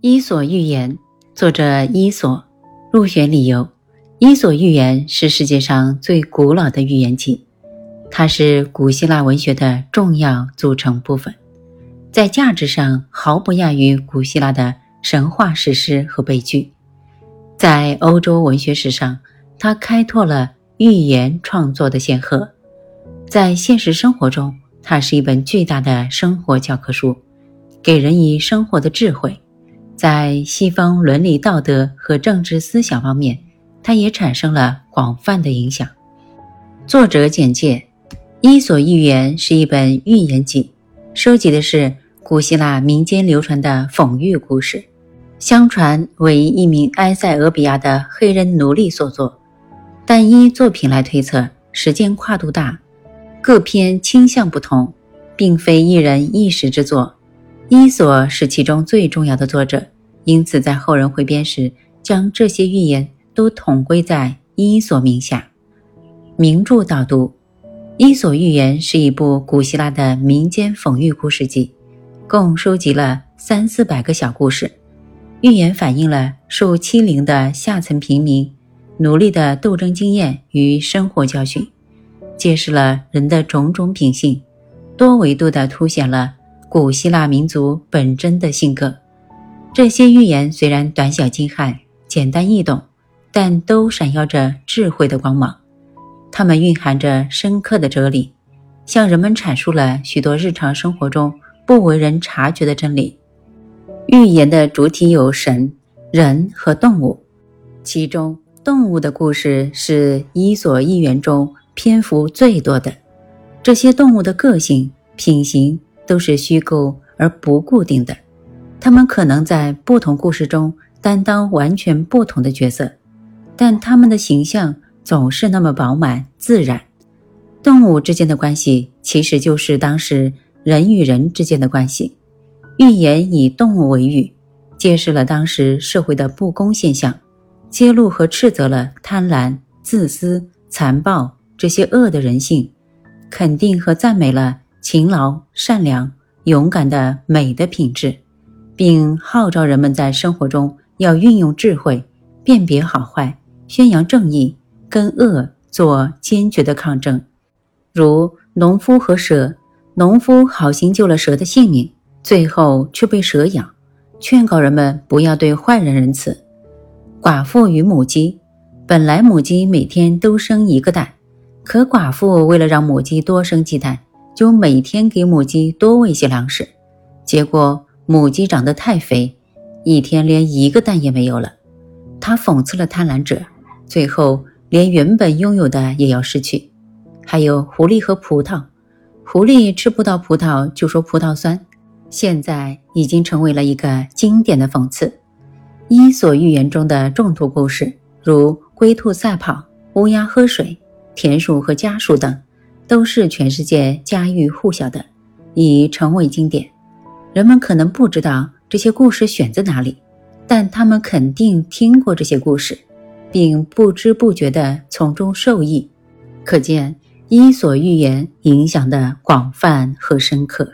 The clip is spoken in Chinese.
伊索寓言》作者伊索，入选理由：《伊索寓言》是世界上最古老的寓言集，它是古希腊文学的重要组成部分，在价值上毫不亚于古希腊的神话史诗和悲剧。在欧洲文学史上，它开拓了寓言创作的先河；在现实生活中，它是一本巨大的生活教科书，给人以生活的智慧。在西方伦理道德和政治思想方面，它也产生了广泛的影响。作者简介：《伊索寓言》是一本寓言集，收集的是古希腊民间流传的讽喻故事，相传为一名埃塞俄比亚的黑人奴隶所作，但依作品来推测，时间跨度大，各篇倾向不同，并非一人一时之作。伊索是其中最重要的作者，因此在后人汇编时，将这些寓言都统归在伊索名下。名著导读：《伊索寓言》是一部古希腊的民间讽喻故事集，共收集了三四百个小故事。寓言反映了受欺凌的下层平民、奴隶的斗争经验与生活教训，揭示了人的种种品性，多维度地凸显了。古希腊民族本真的性格，这些寓言虽然短小精悍、简单易懂，但都闪耀着智慧的光芒。它们蕴含着深刻的哲理，向人们阐述了许多日常生活中不为人察觉的真理。寓言的主体有神、人和动物，其中动物的故事是《伊索寓言》中篇幅最多的。这些动物的个性、品行。都是虚构而不固定的，他们可能在不同故事中担当完全不同的角色，但他们的形象总是那么饱满自然。动物之间的关系其实就是当时人与人之间的关系。寓言以动物为喻，揭示了当时社会的不公现象，揭露和斥责了贪婪、自私、残暴这些恶的人性，肯定和赞美了。勤劳、善良、勇敢的美的品质，并号召人们在生活中要运用智慧，辨别好坏，宣扬正义，跟恶做坚决的抗争。如农夫和蛇，农夫好心救了蛇的性命，最后却被蛇咬，劝告人们不要对坏人仁慈。寡妇与母鸡，本来母鸡每天都生一个蛋，可寡妇为了让母鸡多生鸡蛋。就每天给母鸡多喂些粮食，结果母鸡长得太肥，一天连一个蛋也没有了。他讽刺了贪婪者，最后连原本拥有的也要失去。还有狐狸和葡萄，狐狸吃不到葡萄就说葡萄酸，现在已经成为了一个经典的讽刺。《伊索寓言》中的众多故事，如龟兔赛跑、乌鸦喝水、田鼠和家鼠等。都是全世界家喻户晓的，已成为经典。人们可能不知道这些故事选自哪里，但他们肯定听过这些故事，并不知不觉地从中受益。可见《伊索寓言》影响的广泛和深刻。